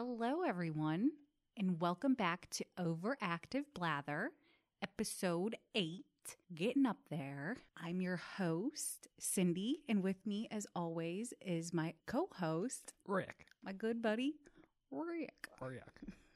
Hello, everyone, and welcome back to Overactive Blather, episode eight. Getting up there. I'm your host, Cindy, and with me, as always, is my co host, Rick. my good buddy, Rick. Oh, Rick.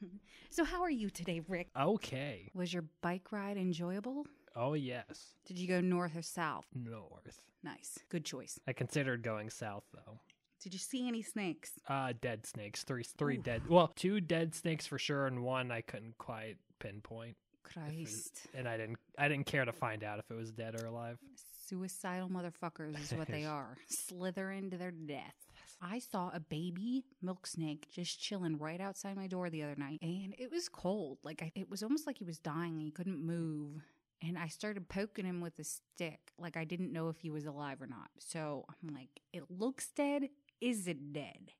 So, how are you today, Rick? Okay. Was your bike ride enjoyable? Oh, yes. Did you go north or south? North. Nice. Good choice. I considered going south, though. Did you see any snakes? Uh, dead snakes. Three, three dead. Well, two dead snakes for sure, and one I couldn't quite pinpoint. Christ. And I didn't, I didn't care to find out if it was dead or alive. Suicidal motherfuckers is what they are. Slithering to their death. I saw a baby milk snake just chilling right outside my door the other night, and it was cold. Like I, it was almost like he was dying and he couldn't move. And I started poking him with a stick, like I didn't know if he was alive or not. So I'm like, it looks dead. Is it dead?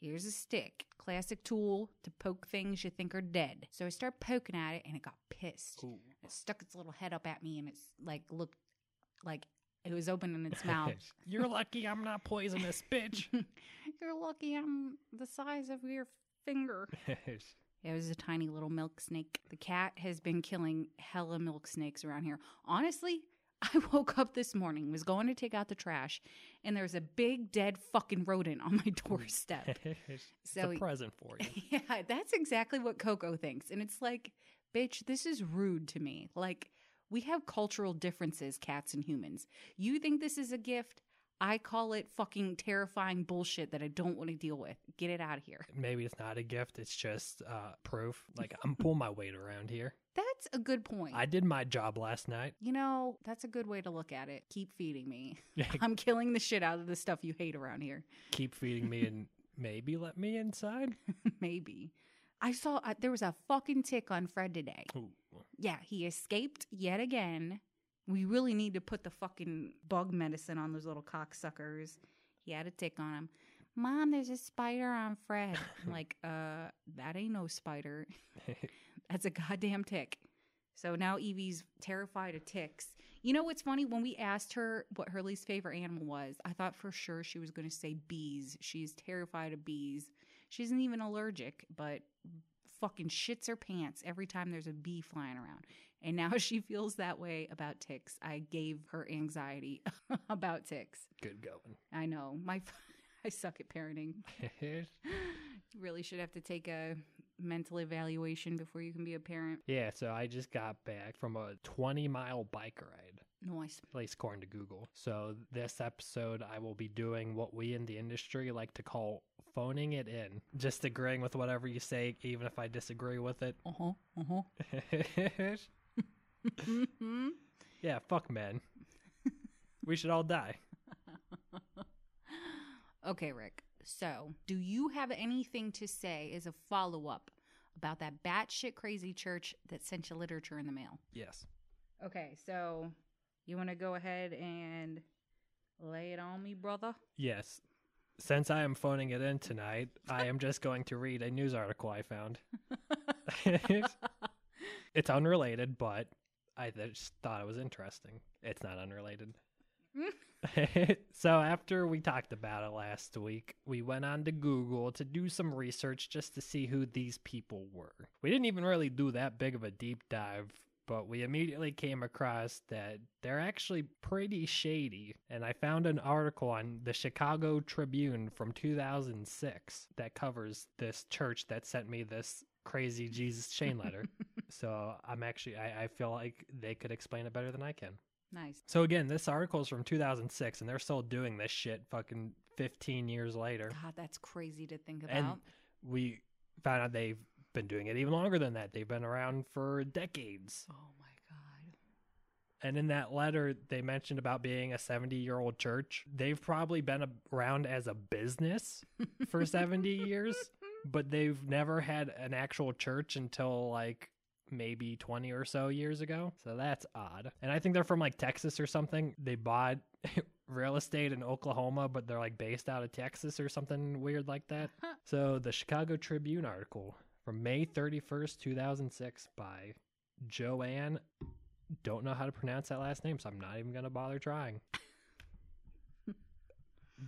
Here's a stick, classic tool to poke things you think are dead. So I start poking at it, and it got pissed. Ooh. It stuck its little head up at me, and it's like looked like it was opening its mouth. You're lucky I'm not poisonous, bitch. You're lucky I'm the size of your finger. It was a tiny little milk snake. The cat has been killing hella milk snakes around here. Honestly, I woke up this morning, was going to take out the trash, and there was a big dead fucking rodent on my doorstep. it's So- a present for you. yeah, that's exactly what Coco thinks. And it's like, bitch, this is rude to me. Like, we have cultural differences, cats and humans. You think this is a gift? I call it fucking terrifying bullshit that I don't want to deal with. Get it out of here. Maybe it's not a gift. It's just uh, proof. Like I'm pulling my weight around here. That's a good point. I did my job last night. you know, that's a good way to look at it. Keep feeding me. I'm killing the shit out of the stuff you hate around here. Keep feeding me and maybe let me inside. Maybe. I saw uh, there was a fucking tick on Fred today. Ooh. Yeah, he escaped yet again. We really need to put the fucking bug medicine on those little cocksuckers. He had a tick on him. Mom, there's a spider on Fred. I'm like, uh, that ain't no spider. That's a goddamn tick. So now Evie's terrified of ticks. You know what's funny? When we asked her what her least favorite animal was, I thought for sure she was going to say bees. She's terrified of bees. She isn't even allergic, but fucking shits her pants every time there's a bee flying around. And now she feels that way about ticks. I gave her anxiety about ticks. Good going. I know. My I suck at parenting. You really should have to take a mental evaluation before you can be a parent. yeah, so I just got back from a 20 mile bike ride, Nice. at least according to Google. So this episode, I will be doing what we in the industry like to call phoning it in, just agreeing with whatever you say, even if I disagree with it. Uh huh. Uh huh. Mm-hmm. yeah, fuck men. we should all die. Okay, Rick. So, do you have anything to say as a follow up about that batshit crazy church that sent you literature in the mail? Yes. Okay, so you want to go ahead and lay it on me, brother? Yes. Since I am phoning it in tonight, I am just going to read a news article I found. it's unrelated, but I just thought it was interesting. It's not unrelated. so after we talked about it last week, we went on to Google to do some research just to see who these people were. We didn't even really do that big of a deep dive, but we immediately came across that they're actually pretty shady. And I found an article on the Chicago Tribune from 2006 that covers this church that sent me this crazy Jesus chain letter. so I'm actually I, I feel like they could explain it better than I can. Nice. So again, this article is from 2006, and they're still doing this shit fucking 15 years later. God, that's crazy to think about. And we found out they've been doing it even longer than that. They've been around for decades. oh my God. And in that letter, they mentioned about being a 70 year old church. They've probably been around as a business for 70 years, but they've never had an actual church until like maybe 20 or so years ago. So that's odd. And I think they're from like Texas or something. They bought real estate in Oklahoma, but they're like based out of Texas or something weird like that. so the Chicago Tribune article from May 31st, 2006 by Joanne. Don't know how to pronounce that last name, so I'm not even going to bother trying.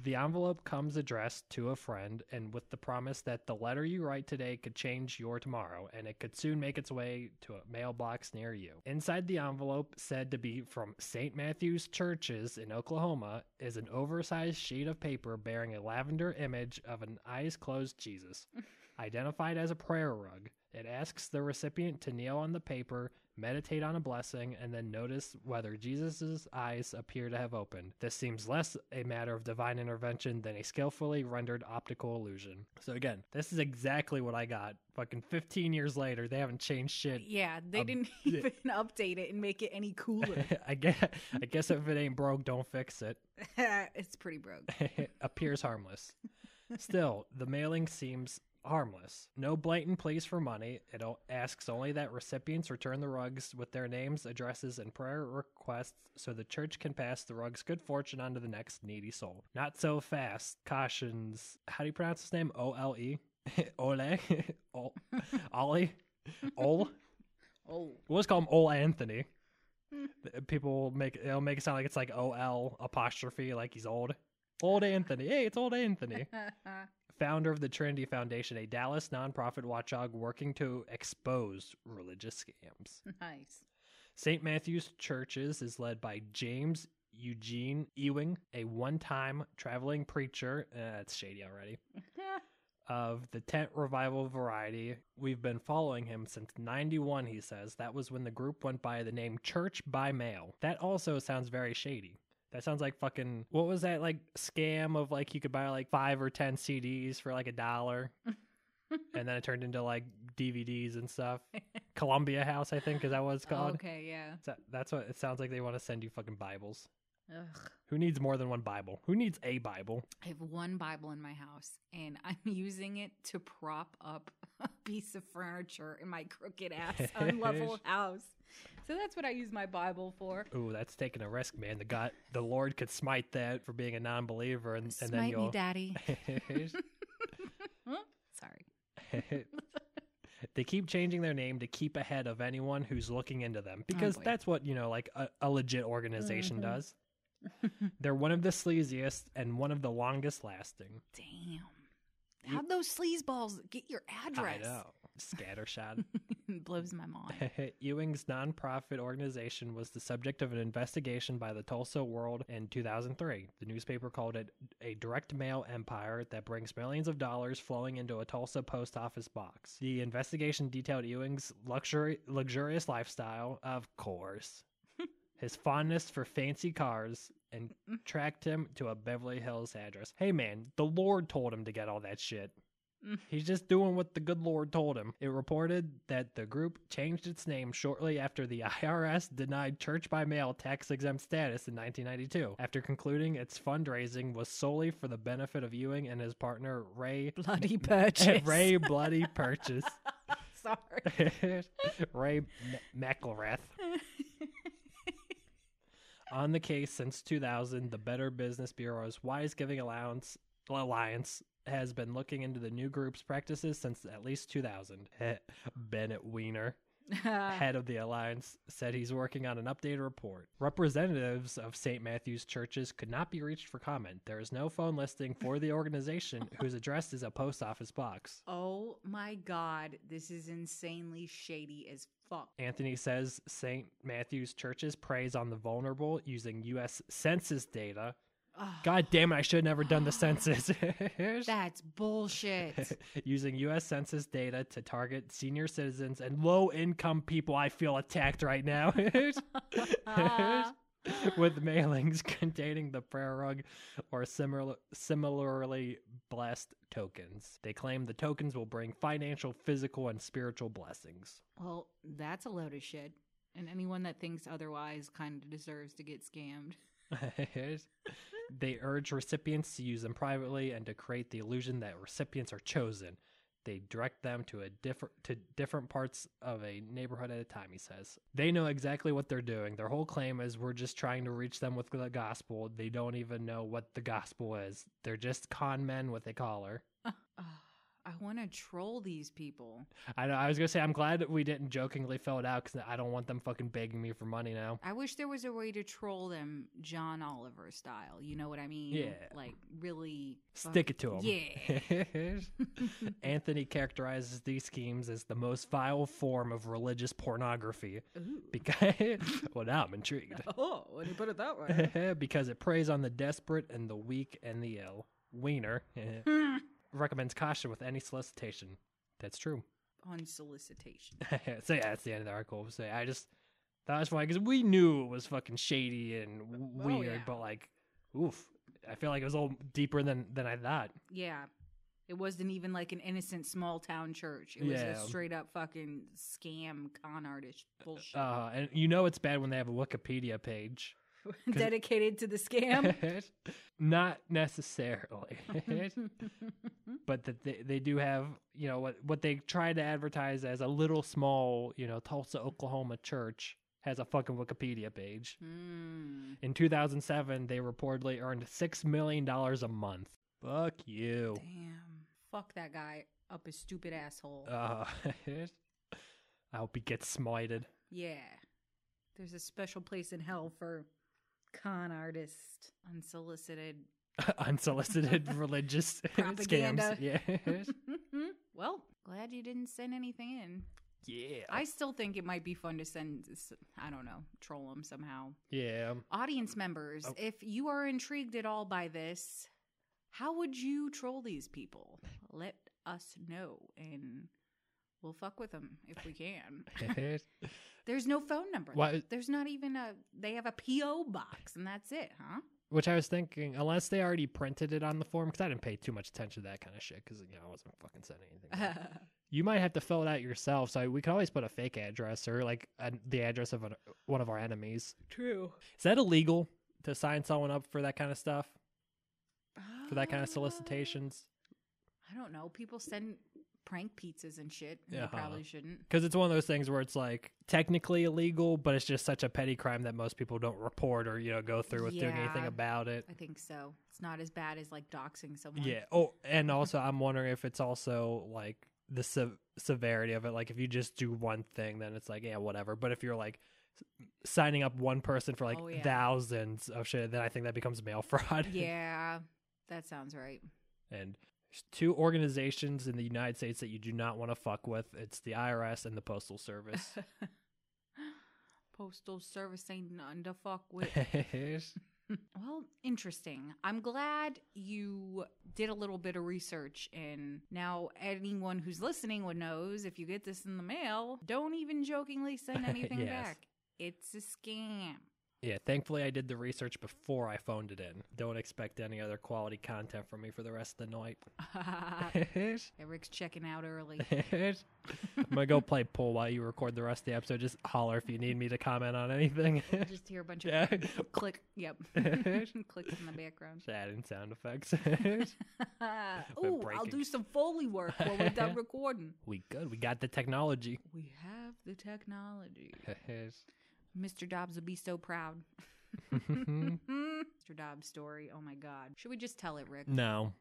The envelope comes addressed to a friend and with the promise that the letter you write today could change your tomorrow and it could soon make its way to a mailbox near you. Inside the envelope, said to be from St. Matthew's Churches in Oklahoma, is an oversized sheet of paper bearing a lavender image of an eyes closed Jesus. Identified as a prayer rug, it asks the recipient to kneel on the paper, meditate on a blessing, and then notice whether Jesus' eyes appear to have opened. This seems less a matter of divine intervention than a skillfully rendered optical illusion. So, again, this is exactly what I got. Fucking 15 years later, they haven't changed shit. Yeah, they Um, didn't even update it and make it any cooler. I guess, I guess if it ain't broke, don't fix it. it's pretty broke. appears harmless. Still, the mailing seems harmless. No blatant pleas for money. It asks only that recipients return the rugs with their names, addresses, and prayer requests so the church can pass the rug's good fortune on to the next needy soul. Not so fast. Cautions. How do you pronounce his name? O L E? Ole? Ol- Ollie? Ol? Oh, We'll just call him Ol Anthony. People make it'll make it sound like it's like O L apostrophe, like he's old. Old Anthony. Hey, it's old Anthony. Founder of the Trinity Foundation, a Dallas nonprofit watchdog working to expose religious scams. nice. St. Matthew's Churches is led by James Eugene Ewing, a one time traveling preacher. Uh, that's shady already. Of the tent revival variety. We've been following him since 91, he says. That was when the group went by the name Church by Mail. That also sounds very shady. That sounds like fucking. What was that like scam of like you could buy like five or 10 CDs for like a dollar? and then it turned into like DVDs and stuff. Columbia House, I think, is that what it's oh, called? okay, yeah. So that's what it sounds like. They want to send you fucking Bibles. Ugh. Who needs more than one Bible? Who needs a Bible? I have one Bible in my house, and I'm using it to prop up a piece of furniture in my crooked ass unlevel house. So that's what I use my Bible for. Ooh, that's taking a risk, man. The God, the Lord could smite that for being a non-believer, and, and then Smite me, you'll. Daddy. Sorry. they keep changing their name to keep ahead of anyone who's looking into them because boy. that's what you know, like a, a legit organization Mhm. does. They're one of the sleaziest and one of the longest lasting. Damn. How'd those sleazeballs get your address? I know. Scattershot. Blows my mind. Ewing's nonprofit organization was the subject of an investigation by the Tulsa World in 2003. The newspaper called it a direct mail empire that brings millions of dollars flowing into a Tulsa post office box. The investigation detailed Ewing's luxury, luxurious lifestyle, of course, his fondness for fancy cars, and tracked him to a Beverly Hills address. Hey man, the Lord told him to get all that shit. Mm. He's just doing what the good Lord told him. It reported that the group changed its name shortly after the IRS denied church by mail tax exempt status in 1992, after concluding its fundraising was solely for the benefit of Ewing and his partner Ray Bloody purchase. Ray Bloody Purchase. Sorry. Ray M- McElrath. On the case since 2000, the Better Business Bureau's Wise Giving Allowance Alliance has been looking into the new group's practices since at least 2000. Bennett Weiner, head of the alliance, said he's working on an updated report. Representatives of St. Matthew's churches could not be reached for comment. There is no phone listing for the organization whose address is a post office box. oh my god, this is insanely shady as fuck. Anthony says St. Matthew's churches preys on the vulnerable using U.S. Census data. God damn it, I should have never done the census. that's bullshit. using U.S. Census data to target senior citizens and low income people. I feel attacked right now. With mailings containing the prayer rug or similar, similarly blessed tokens. They claim the tokens will bring financial, physical, and spiritual blessings. well, that's a load of shit. And anyone that thinks otherwise kind of deserves to get scammed. They urge recipients to use them privately and to create the illusion that recipients are chosen. They direct them to a different to different parts of a neighborhood at a time, he says. They know exactly what they're doing. Their whole claim is we're just trying to reach them with the gospel. They don't even know what the gospel is. They're just con men with a collar. Ugh, ah. I want to troll these people. I know. I was gonna say I'm glad that we didn't jokingly fill it out because I don't want them fucking begging me for money now. I wish there was a way to troll them John Oliver style. You know what I mean? Yeah. Like really Stick it to them. Yeah. Anthony characterizes these schemes as the most vile form of religious pornography Ooh. because well now I'm intrigued. Oh, when you put it that way. because it preys on the desperate and the weak and the ill. Weiner recommends caution with any solicitation. That's true. On solicitation. so yeah, that's the end of the article. So I just thought it was funny because we knew it was fucking shady and w- Oh, weird, yeah. but like, oof, I feel like it was a little deeper than than I thought. Yeah. It wasn't even like an innocent small town church. It was Yeah. a straight up fucking scam con artist bullshit. Uh, and you know it's bad when they have a Wikipedia page. Dedicated to the scam. Not necessarily, but that they, they do have you know what what they try to advertise as a little small you know Tulsa, Oklahoma church has a fucking Wikipedia page. Hmm. In 2007, they reportedly earned six million dollars a month. Fuck you. Damn. Fuck that guy up his stupid asshole. Uh, I hope he gets smited. yeah. There's a special place in hell for con artist, unsolicited. Unsolicited religious Propaganda. scams. Yeah. well, glad you didn't send anything in. yeah. I still think it might be fun to send, I don't know, troll them somehow. yeah. Audience members, Oh. if you are intrigued at all by this, how would you troll these people? Let us know and we'll fuck with them if we can. There's no phone number. Why- There's not even a, they have a P.O. box and that's it, huh? Which I was thinking, unless they already printed it on the form, because I didn't pay too much attention to that kind of shit, because you know I wasn't fucking sending anything. you might have to fill it out yourself. So we could always put a fake address or like a, the address of an, one of our enemies. True. Is that illegal to sign someone up for that kind of stuff? For that kind of uh, solicitations? I don't know. People send prank pizzas and shit. And Yeah. They probably shouldn't. Because it's one of those things where it's like technically illegal, but it's just such a petty crime that most people don't report or you know go through with doing anything about it. I think so. It's not as bad as like doxing someone. Yeah. Oh, and also I'm wondering if it's also like the se- severity of it. Like if you just do one thing, then it's like yeah, whatever. But if you're like signing up one person for like Oh, yeah. thousands of shit, then I think that becomes mail fraud. Yeah, that sounds right. and there's two organizations in the United States that you do not want to fuck with. It's the IRS and the Postal Service. Postal service ain't nothing to fuck with. well, interesting. I'm glad you did a little bit of research, and now anyone who's listening would knows if you get this in the mail, don't even jokingly send anything Yes. back. It's a scam. Yeah, thankfully I did the research before I phoned it in. Don't expect any other quality content from me for the rest of the night. Eric's checking out early. I'm gonna go play pool while you record the rest of the episode. Just holler if you need me to comment on anything. Just hear a bunch of Yeah. click. Yep, clicks in the background. Adding sound effects. oh, I'll do some foley work while we're done recording. we good. We got the technology. We have the technology. Mr. Dobbs would be so proud. Mr. Dobbs' story. Oh my God. Should we just tell it, Rick? no.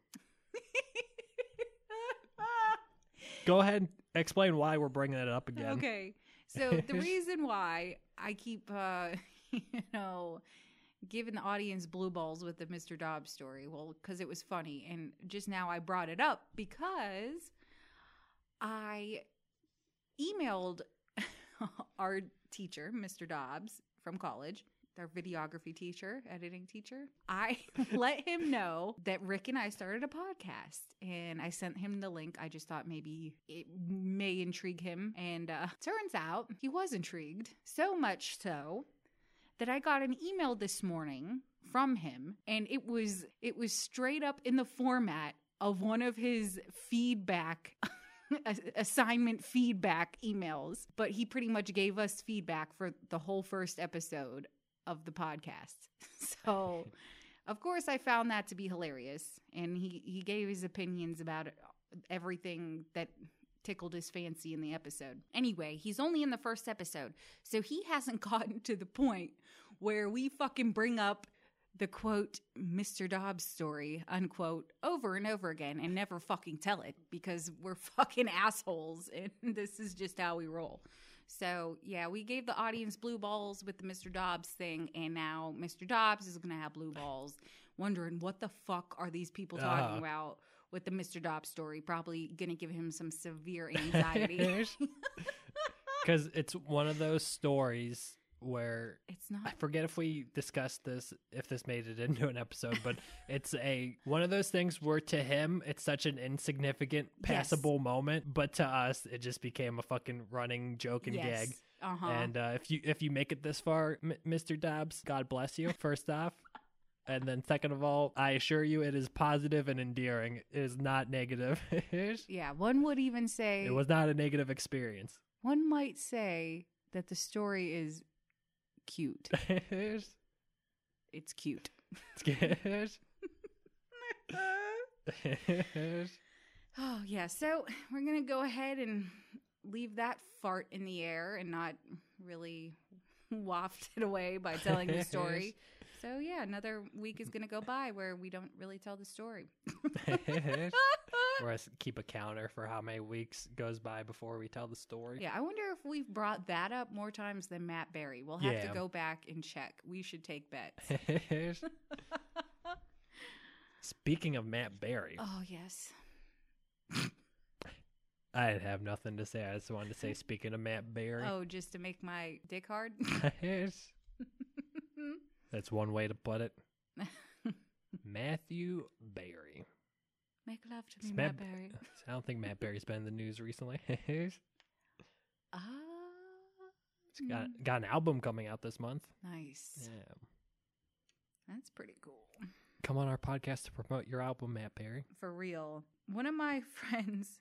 Go ahead and explain why we're bringing it up again. Okay. So the reason why I keep, uh, you know, giving the audience blue balls with the Mr. Dobbs story, well, because it was funny, and just now I brought it up because I emailed our teacher, Mr. Dobbs, from college. Our videography teacher, editing teacher. I let him know that Rick and I started a podcast and I sent him the link. I just thought maybe it may intrigue him. And uh, turns out he was intrigued, so much so that I got an email this morning from him and it was it was straight up in the format of one of his feedback assignment feedback emails but he pretty much gave us feedback for the whole first episode of the podcast. So of course i found that to be hilarious and he he gave his opinions about everything that tickled his fancy in the episode. Anyway he's only in the first episode so he hasn't gotten to the point where we fucking bring up the quote Mr. Dobbs story unquote over and over again and never fucking tell it because we're fucking assholes and this is just how we roll. So yeah, we gave the audience blue balls with the Mr. Dobbs thing, and now Mr. Dobbs is gonna have blue balls, wondering what the fuck are these people talking Uh-huh. about with the Mr. Dobbs story? Probably gonna give him some severe anxiety. Because it's one of those stories where it's not I forget if we discussed this, if this made it into an episode, but it's a one of those things where to him it's such an insignificant, Yes. passable moment, but to us it just became a fucking running joke and yes. gag. Uh-huh. And uh, if you if you make it this far, M- Mr. Dobbs, God bless you. First off. And then, second of all, I assure you, it is positive and endearing. It is not negative. yeah, one would even say It was not a negative experience. one might say that the story is cute. it's cute. It's cute. good. Oh, yeah. So we're going to go ahead and leave that fart in the air and not really waft it away by telling the story. So, yeah, another week is going to go by where we don't really tell the story. or I keep a counter for how many weeks goes by before we tell the story. Yeah, I wonder if we've brought that up more times than Matt Berry. We'll have Yeah. to go back and check. We should take bets. Speaking of Matt Berry, oh, yes. I have nothing to say. I just wanted to say, speaking of Matt Berry, Oh, just to make my dick hard? yes. that's one way to put it. Matthew Berry. Make love to me, Matt- Matt Berry. I don't think Matt Berry's been in the news recently. Ah, He's got got an album coming out this month. nice. Yeah. That's pretty cool. Come on our podcast to promote your album, Matt Berry. For real. One of my friends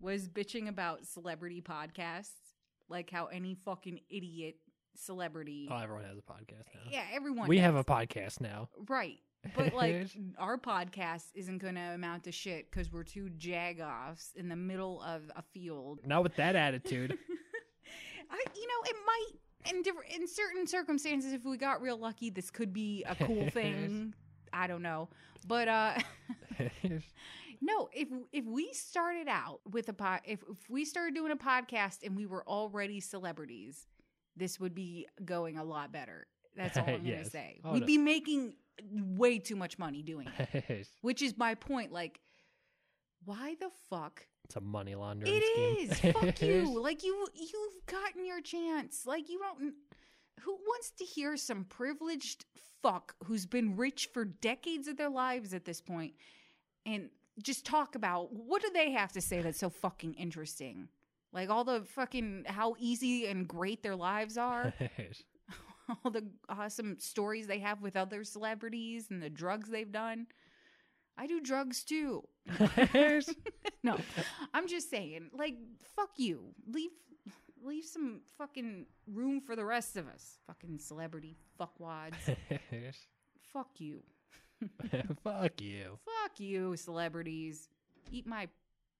was bitching about celebrity podcasts, like how any fucking idiot celebrity. Oh, everyone has a podcast now. yeah, everyone. we have a podcast now. Right. But like our podcast isn't going to amount to shit because we're two jagoffs in the middle of a field. Not with that attitude. I, you know, it might in different in certain circumstances. If we got real lucky, this could be a cool thing. I don't know, but uh, no. If if we started out with a pod, if if we started doing a podcast and we were already celebrities, this would be going a lot better. That's all I'm gonna say. Oh, We'd be making way too much money doing it. Which is my point. Like, why the fuck? It's a money laundering It scheme. is. fuck you. Like you, you've gotten your chance. Like you don't. Who wants to hear some privileged fuck who's been rich for decades of their lives at this point, and just talk about what do they have to say that's so fucking interesting? Like all the fucking how easy and great their lives are, all the awesome stories they have with other celebrities and the drugs they've done. I do drugs too. no, I'm just saying, like, fuck you. Leave, leave some fucking room for the rest of us. Fucking celebrity fuckwads. fuck you. Fuck you. Fuck you, celebrities. Eat my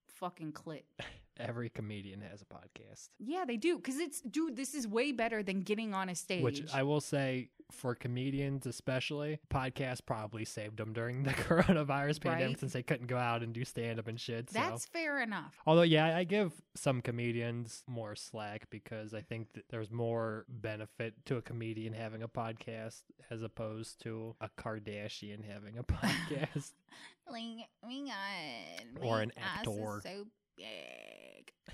fucking clit. Every comedian has a podcast. Yeah, they do. Cause it's, dude, this is way better than getting on a stage. Which I will say, for comedians especially, podcast probably saved them during the coronavirus pandemic Right. since they couldn't go out and do stand up and shit. So. That's fair enough. Although, yeah, I give some comedians more slack because I think that there's more benefit to a comedian having a podcast as opposed to a Kardashian having a podcast. Like, my God. Or an actor. so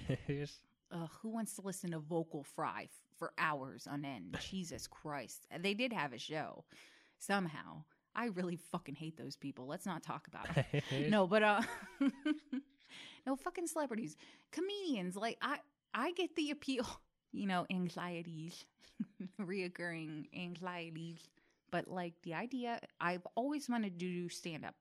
Ugh, who wants to listen to Vocal Fry f- for hours on end? Jesus Christ. They did have a show somehow. I really fucking hate those people. Let's not talk about it. no, but uh no fucking celebrities. Comedians, like I I get the appeal, you know, anxieties, reoccurring anxieties. But like the idea I've always wanted to do stand up.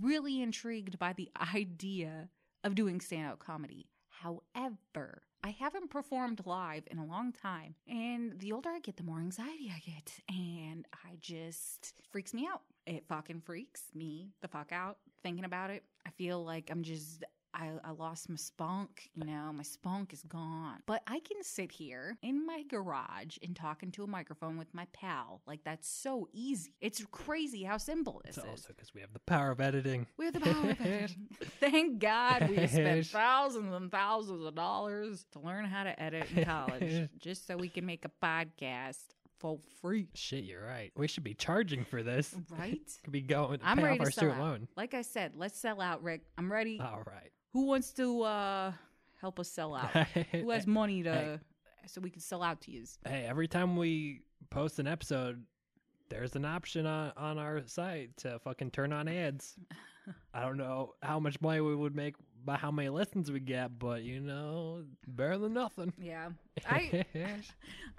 Really intrigued by the idea of doing stand up comedy. However, I haven't performed live in a long time. And the older I get, the more anxiety I get. And I just freaks me out. It fucking freaks me the fuck out thinking about it. I feel like I'm just I, I lost my spunk, you know, my spunk is gone. But I can sit here in my garage and talk into a microphone with my pal. Like that's so easy. It's crazy how simple this It's is. also because we have the power of editing. We have the power of editing. Thank God we spent thousands and thousands of dollars to learn how to edit in college just so we can make a podcast for free. Shit, you're right. We should be charging for this. Right? Could be going to I'm ready off to our sell student out. loan. Like I said, let's sell out, Rick. I'm ready. All right. Who wants to uh help us sell out? Who has money to so we can sell out to you? hey, every time we post an episode, there's an option on, on our site to fucking turn on ads. I don't know how much money we would make by how many listens we get, but you know, better than nothing. Yeah. I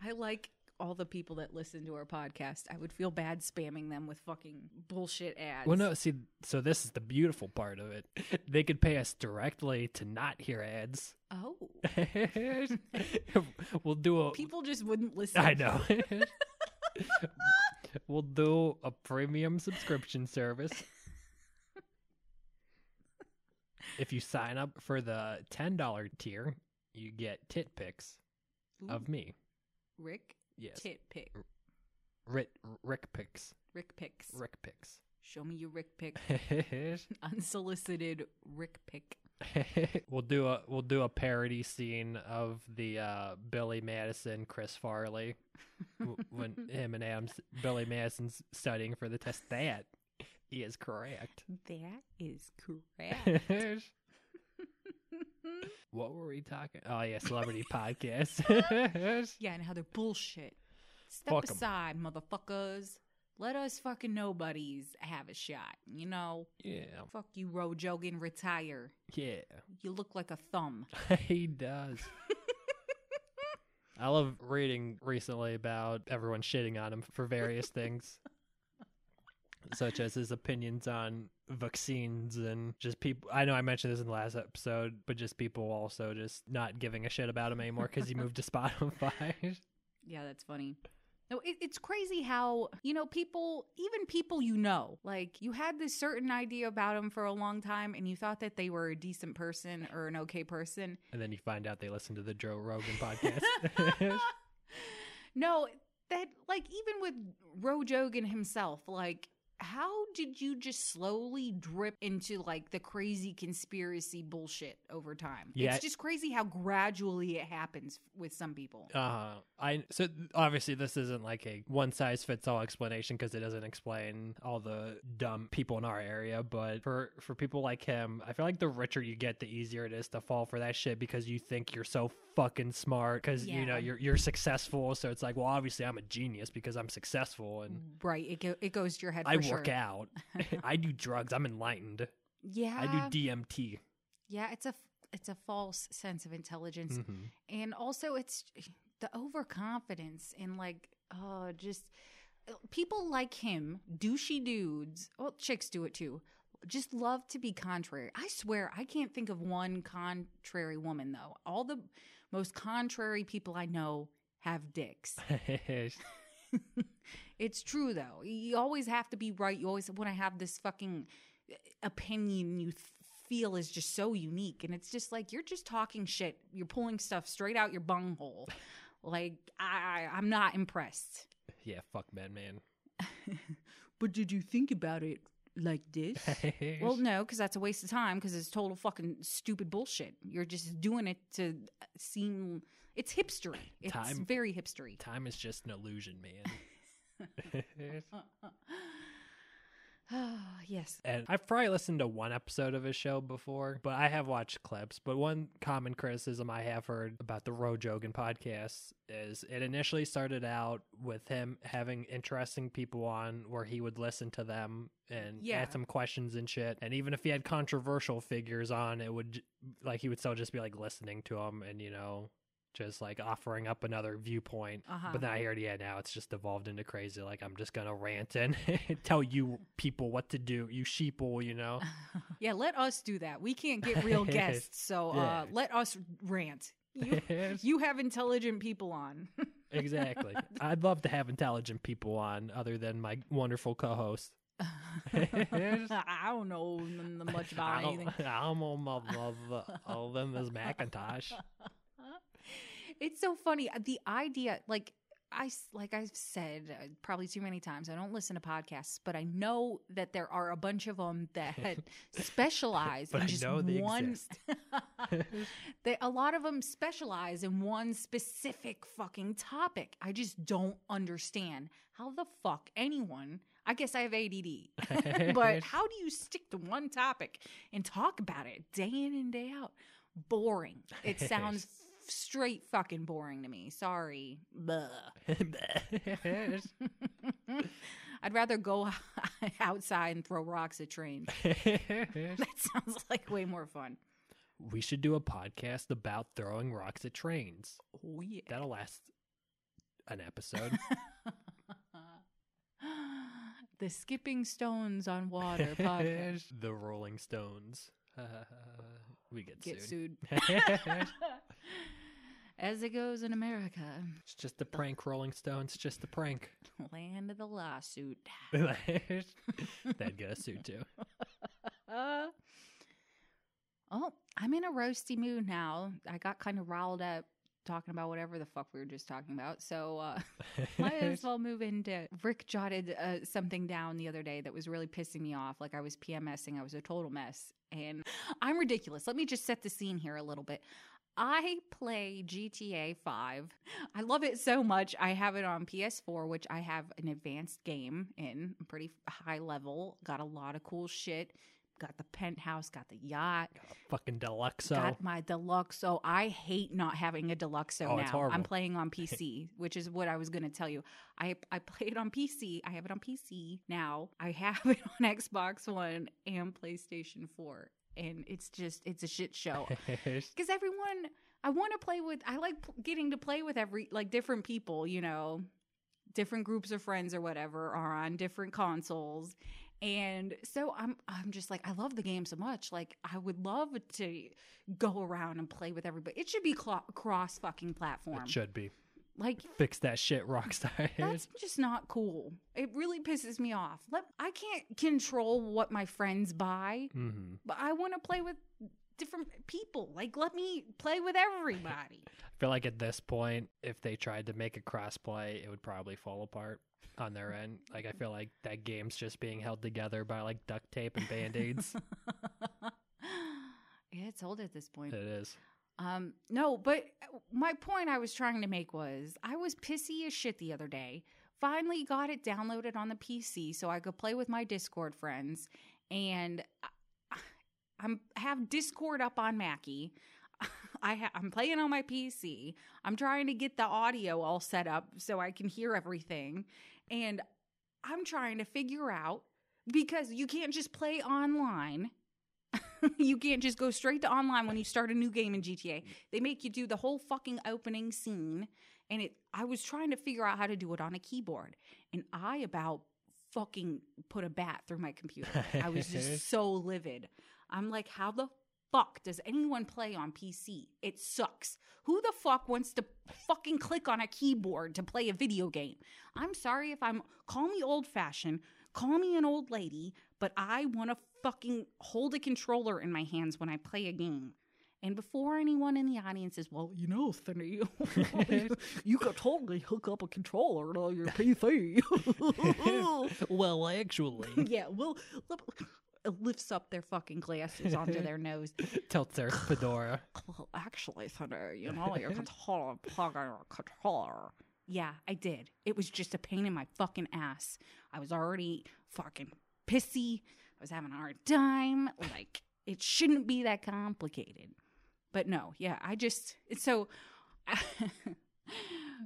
I like all the people that listen to our podcast. I would feel bad spamming them with fucking bullshit ads. well, no, see, so this is the beautiful part of it. They could pay us directly to not hear ads. Oh. we'll do a. People just wouldn't listen. I know. we'll do a premium subscription service. if you sign up for the $10 tier, you get tit pics Ooh, of me. Rick Yes. tit pic. Rick, Rick pics. Rick pics. Rick pics. Show me your Rick pic. Unsolicited Rick pic. we'll do a we'll do a parody scene of the uh, Billy Madison Chris Farley when him and Adam's Billy Madison's studying for the test. That is correct. That is correct. Mm-hmm. what were we talking? Oh yeah, celebrity podcast. yeah, and how they're bullshit. Step Fuck 'em. aside, motherfuckers. Let us fucking nobodies have a shot. You know, yeah, fuck you, Rojogan. Retire. yeah, You look like a thumb. he does. I love reading recently about everyone shitting on him for various things, such as his opinions on vaccines and just people. I know I mentioned this in the last episode, but just people also just not giving a shit about him anymore because he moved to Spotify. Yeah, that's funny. No, it, it's crazy how, you know, people, even people you know, like you had this certain idea about them for a long time and you thought that they were a decent person or an okay person. and then you find out they listen to the Joe Rogan podcast. no, that, like, even with Rojogan himself, like, how did you just slowly drip into like the crazy conspiracy bullshit over time? Yeah. It's just crazy how gradually it happens with some people. Uh, I so obviously this isn't like a one size fits all explanation because it doesn't explain all the dumb people in our area. But for for people like him, I feel like the richer you get, the easier it is to fall for that shit because you think you're so fucking smart because you know you're you're successful. So it's like, well, obviously I'm a genius because I'm successful and Right. It, go, it goes to your head for I sure. work out. I do drugs. I'm enlightened. Yeah. I do DMT. Yeah, it's a it's a false sense of intelligence, Mhm. and also it's the overconfidence and like oh, just people like him, douchey dudes. Well, chicks do it too. Just love to be contrary. I swear, I can't think of one contrary woman though. All the most contrary people I know have dicks. It's true though. You always have to be right. You always want to have this fucking uh, opinion you th- feel is just so unique, and it's just like you're just talking shit. You're pulling stuff straight out your bunghole. Like I, I'm not impressed. yeah, fuck man, man. But did you think about it like this? well, no, because that's a waste of time. Because it's total fucking stupid bullshit. You're just doing it to uh, seem. It's hipstery. It's Time- very hipstery. time is just an illusion, man. yes. And I've probably listened to one episode of his show before, but I have watched clips. But one common criticism I have heard about the Rojogan podcast is it initially started out with him having interesting people on where he would listen to them and Yeah. ask them questions and shit. And even if he had controversial figures on, it would like he would still just be like listening to them and you know just like offering up another viewpoint. Uh-huh. But then I heard, yeah, now it's just evolved into crazy. Like I'm just gonna rant and tell you people what to do, you sheeple, you know. Yeah, let us do that. We can't get real guests, so uh, let us rant. You, you have intelligent people on. exactly. I'd love to have intelligent people on, other than my wonderful co-host. I don't know much about I anything. don't- I don't know of, of, of them as Macintosh. It's so funny uh, the idea like I like I've said uh, probably too many times. I don't listen to podcasts, but I know that there are a bunch of them that specialize But in I just they one. they a lot of them specialize in one specific fucking topic. I just don't understand how the fuck anyone. I guess I have ADD, but how do you stick to one topic and talk about it day in and day out? Boring. It sounds straight fucking boring to me. Sorry. I'd rather go outside and throw rocks at trains. That sounds like way more fun. we should do a podcast about throwing rocks at trains. Oh yeah. That'll last an episode. the skipping stones on water podcast. the Rolling Stones. we get, Get sued. sued. As it goes in America, it's just a prank, Rolling Stones. Just a prank. land of the lawsuit. That'd get us sued too. Uh, oh, I'm in a roasty mood now. I got kind of riled up talking about whatever the fuck we were just talking about. So uh, might as well move into. Rick jotted uh, something down the other day that was really pissing me off. Like I was PMSing, I was a total mess, and I'm ridiculous. Let me just set the scene here a little bit. I play GTA 5. I love it so much. I have it on PS4, which I have an advanced game in, I'm pretty high level. Got a lot of cool shit. Got the penthouse, got the yacht, Fucking Deluxo. got my deluxo. I hate not having a deluxo Oh, now. I'm playing on PC, which is what I was going to tell you. I I play it on PC. I have it on PC now. I have it on Xbox One and PlayStation 4. And it's just it's a shit show because everyone I want to play with. I like p- getting to play with every like different people. You know, different groups of friends or whatever are on different consoles, and so I'm I'm just like I love the game so much. Like I would love to go around and play with everybody. It should be cl- cross fucking platform. it should be. Like Fix that shit, Rockstar. that's just not cool. It really pisses me off. Let I can't control what my friends buy, hmm but I want to play with different people. Like let me play with everybody. I feel like at this point, if they tried to make a crossplay, it would probably fall apart on their end. Like I feel like that game's just being held together by like duct tape and band aids. yeah, it's old at this point. it is. Um, no, but my point I was trying to make was I was pissy as shit the other day. Finally got it downloaded on the PC so I could play with my Discord friends, and I, I'm have Discord up on Mackie. I ha- I'm playing on my PC. I'm trying to get the audio all set up so I can hear everything, and I'm trying to figure out because you can't just play online you can't just go straight to online when you start a new game in GTA. They make you do the whole fucking opening scene. And it I was trying to figure out how to do it on a keyboard. And I about fucking put a bat through my computer. I was just so livid. I'm like, how the fuck does anyone play on PC? It sucks. Who the fuck wants to fucking click on a keyboard to play a video game? I'm sorry if I'm call me old fashioned, call me an old lady, but I want to fucking hold a controller in my hands when I play a game. And before anyone in the audience says, well, you know, Thinny, you, you could totally hook up a controller to your PC. well, actually, yeah, well, lifts up their fucking glasses onto their nose. tilts their fedora. Well, actually, Thunder, you know, your controller plug on your controller. Yeah, I did. It was just a pain in my fucking ass. I was already fucking pissy. Was having a hard time. Like, it shouldn't be that complicated. But no, yeah, I just, so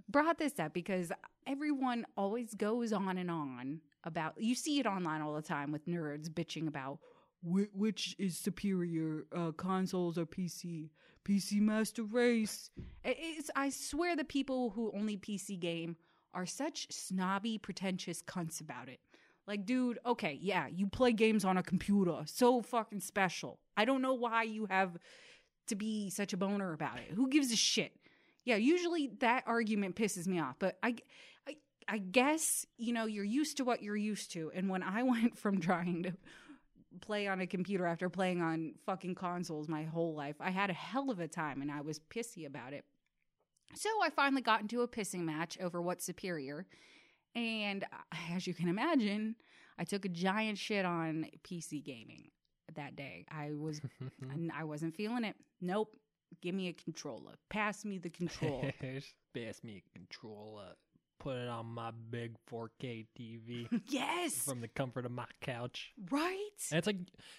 brought this up because everyone always goes on and on about, you see it online all the time with nerds bitching about Wh- which is superior, uh, consoles or PC? PC Master Race. It's, I swear the people who only PC game are such snobby, pretentious cunts about it. Like, dude, okay, yeah, you play games on a computer. So fucking special. I don't know why you have to be such a boner about it. Who gives a shit? Yeah, usually that argument pisses me off, but I, I, I guess, you know, you're used to what you're used to. And when I went from trying to play on a computer after playing on fucking consoles my whole life, I had a hell of a time and I was pissy about it. So I finally got into a pissing match over what's superior. And uh, as you can imagine, I took a giant shit on PC gaming that day. I was I wasn't feeling it. Nope. Give me a controller. Pass me the controller. Pass me a controller. Put it on my big 4K TV yes. from the comfort of my couch. right? And it's like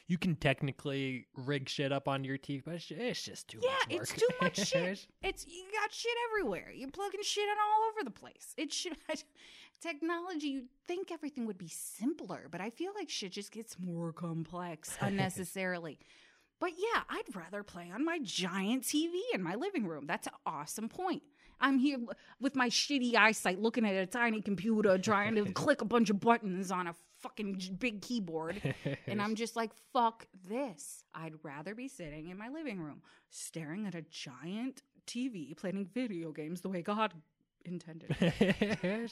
you can technically rig shit up on your TV, but it's it's just too Yeah, much work. it's too much shit. It's you got shit everywhere. You're plugging shit in all over the place. It should technology. You'd think everything would be simpler, but I feel like shit just gets more complex unnecessarily. but yeah, I'd rather play on my giant TV in my living room. That's an awesome point. I'm here with my shitty eyesight, looking at a tiny computer, trying to click a bunch of buttons on a fucking big keyboard. And I'm just like, fuck this. I'd rather be sitting in my living room, staring at a giant TV, playing video games the way God intended.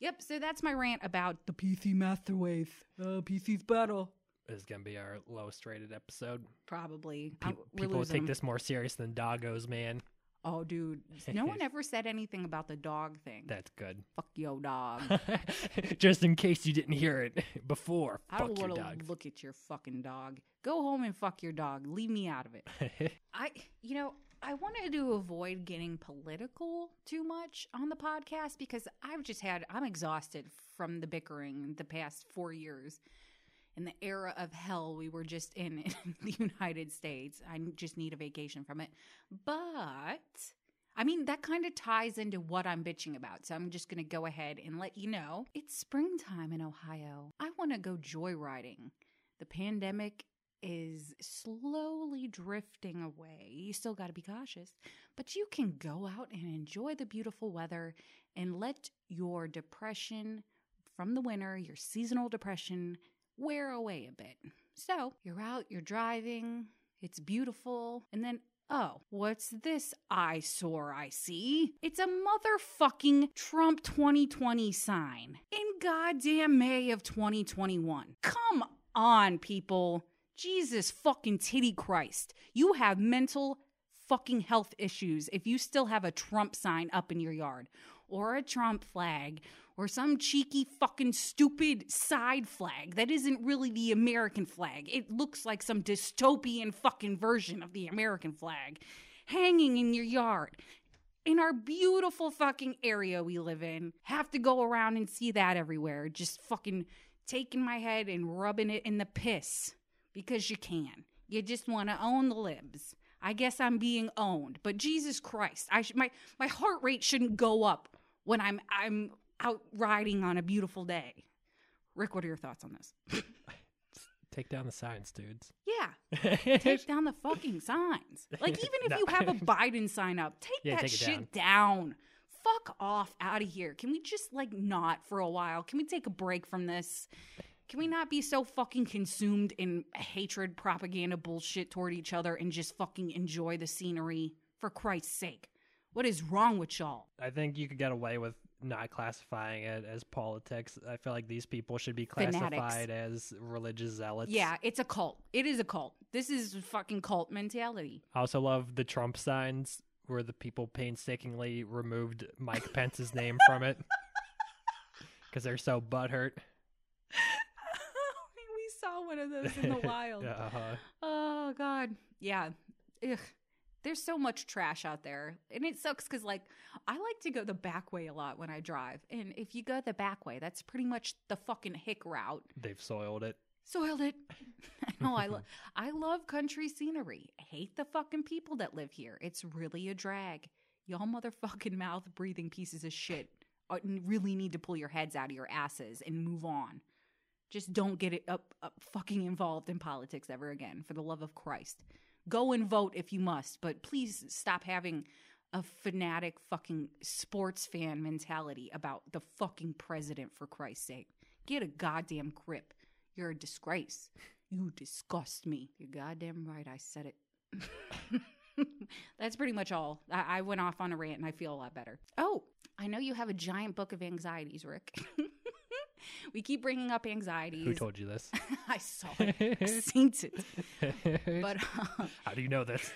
yep, so that's my rant about the PC Master Race. Uh, PC's battle. This is gonna be our lowest rated episode. Probably. Pe- we're people losing take this more serious than doggos, man. Oh, dude. No one ever said anything about the dog thing. That's good. Fuck yo, dog. Just in case you didn't hear it before. I don't want to look at your fucking dog. Go home and fuck your dog. Leave me out of it. I, you know, I wanted to avoid getting political too much on the podcast because I've just had, I'm exhausted from the bickering the past four years. In the era of hell we were just in in the United States, I just need a vacation from it. But I mean, that kind of ties into what I'm bitching about. So I'm just going to go ahead and let you know it's springtime in Ohio. I want to go joyriding. The pandemic is slowly drifting away. You still got to be cautious, but you can go out and enjoy the beautiful weather and let your depression from the winter, your seasonal depression, wear away a bit. So you're out, you're driving, it's beautiful, and then Oh, what's this eyesore I see? It's a motherfucking Trump 2020 sign in goddamn May of 2021. Come on, people. Jesus fucking titty Christ. You have mental fucking health issues if you still have a Trump sign up in your yard or a Trump flag or some cheeky fucking stupid side flag that isn't really the American flag. It looks like some dystopian fucking version of the American flag hanging in your yard. In our beautiful fucking area we live in, have to go around and see that everywhere. Just fucking taking my head and rubbing it in the piss because you can. You just want to own the libs. I guess I'm being owned, but Jesus Christ, I sh- my my heart rate shouldn't go up when I'm I'm out riding on a beautiful day. Rick, what are your thoughts on this? Take down the signs, dudes. Yeah, take down the fucking signs. Like even if No. you have a Biden sign up, take Yeah, that take it shit down. Fuck off out of here. Can we just like not for a while? Can we take a break from this? Can we not be so fucking consumed in hatred, propaganda, bullshit toward each other and just fucking enjoy the scenery? For Christ's sake. What is wrong with y'all? I think you could get away with not classifying it as politics. I feel like these people should be Fanatics. classified as religious zealots. Yeah, it's a cult. It is a cult. This is fucking cult mentality. I also love the Trump signs where the people painstakingly removed Mike Pence's name from it because they're so butthurt. we saw one of those in the wild. uh-huh. Oh God, yeah. Ugh. There's so much trash out there, and it sucks because like I like to go the back way a lot when I drive, and if you go the back way, that's pretty much the fucking hick route. They've soiled it. Soiled it. no, I lo- I love country scenery. I hate the fucking people that live here. It's really a drag. Y'all motherfucking mouth breathing pieces of shit uh, really need to pull your heads out of your asses and move on. Just don't get it up, up fucking involved in politics ever again, for the love of Christ. Go and vote if you must, but please stop having a fanatic fucking sports fan mentality about the fucking president, for Christ's sake. Get a goddamn grip. You're a disgrace. You disgust me. You're goddamn right. I said it. That's pretty much all. I-, I went off on a rant and I feel a lot better. Oh, I know you have a giant book of anxieties, Rick. we keep bringing up anxieties. Who told you this? I saw it. I seen it. But uh, How do you know this?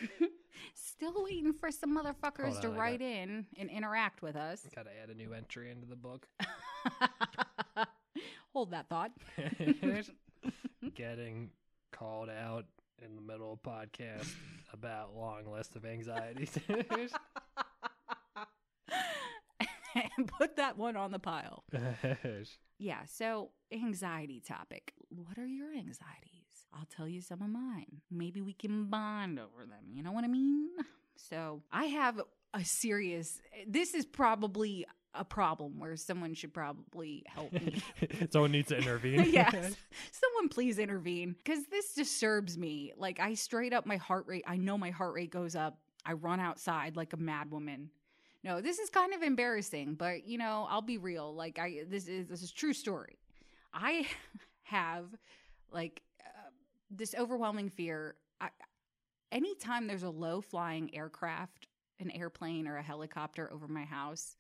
still waiting for some motherfuckers to on, I write in and interact with us. Gotta add a new entry into the book. Hold that thought. Getting called out in the middle of podcast about long list of anxieties. and put that one on the pile. Yeah, so anxiety topic. What are your anxieties? I'll tell you some of mine. Maybe we can bond over them. You know what I mean? So I have a serious, this is probably a problem where someone should probably help me. Someone needs to intervene. yes. Someone please intervene because this disturbs me. Like, I straight up, my heart rate, I know my heart rate goes up. I run outside like a mad woman. No, this is kind of embarrassing, but you know, I'll be real. Like, I, this is, this is true story. I have like uh, this overwhelming fear. I, anytime there's a low flying aircraft, an airplane or a helicopter over my house,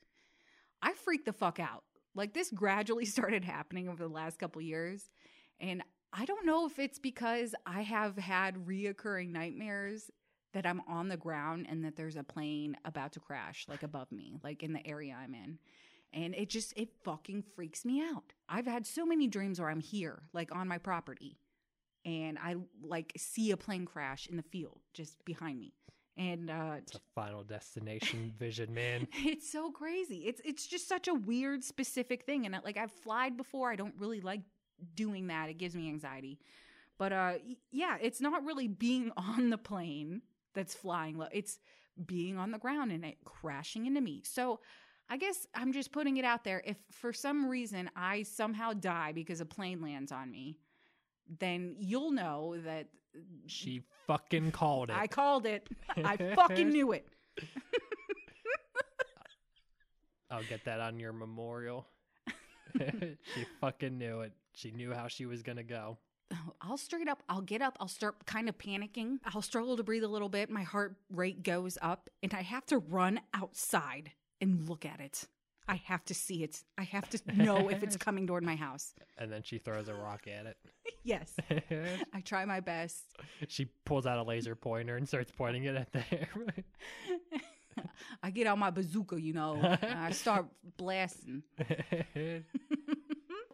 I freak the fuck out. Like this gradually started happening over the last couple years. And I don't know if it's because I have had reoccurring nightmares that I'm on the ground and that there's a plane about to crash like above me, like in the area I'm in. And it just, it fucking freaks me out. I've had so many dreams where I'm here, like on my property, and I like see a plane crash in the field just behind me. And uh, It's a final destination vision, man. it's so crazy. It's it's just such a weird specific thing and like I've flied before. I don't really like doing that. It gives me anxiety. But uh yeah, it's not really being on the plane that's flying low. It's being on the ground and it crashing into me. So I guess I'm just putting it out there. If for some reason I somehow die because a plane lands on me, then you'll know that She fucking called it. I called it. I fucking knew it. I'll get that on your memorial. she fucking knew it. She knew how she was gonna go. I'll straight up, I'll get up, I'll start kind of panicking. I'll struggle to breathe a little bit. My heart rate goes up, and I have to run outside and look at it. I have to see it. I have to know if it's coming toward my house. And then she throws a rock at it. Yes. I try my best. she pulls out a laser pointer and starts pointing it at the airplane. I get out my bazooka, you know, and I start blasting.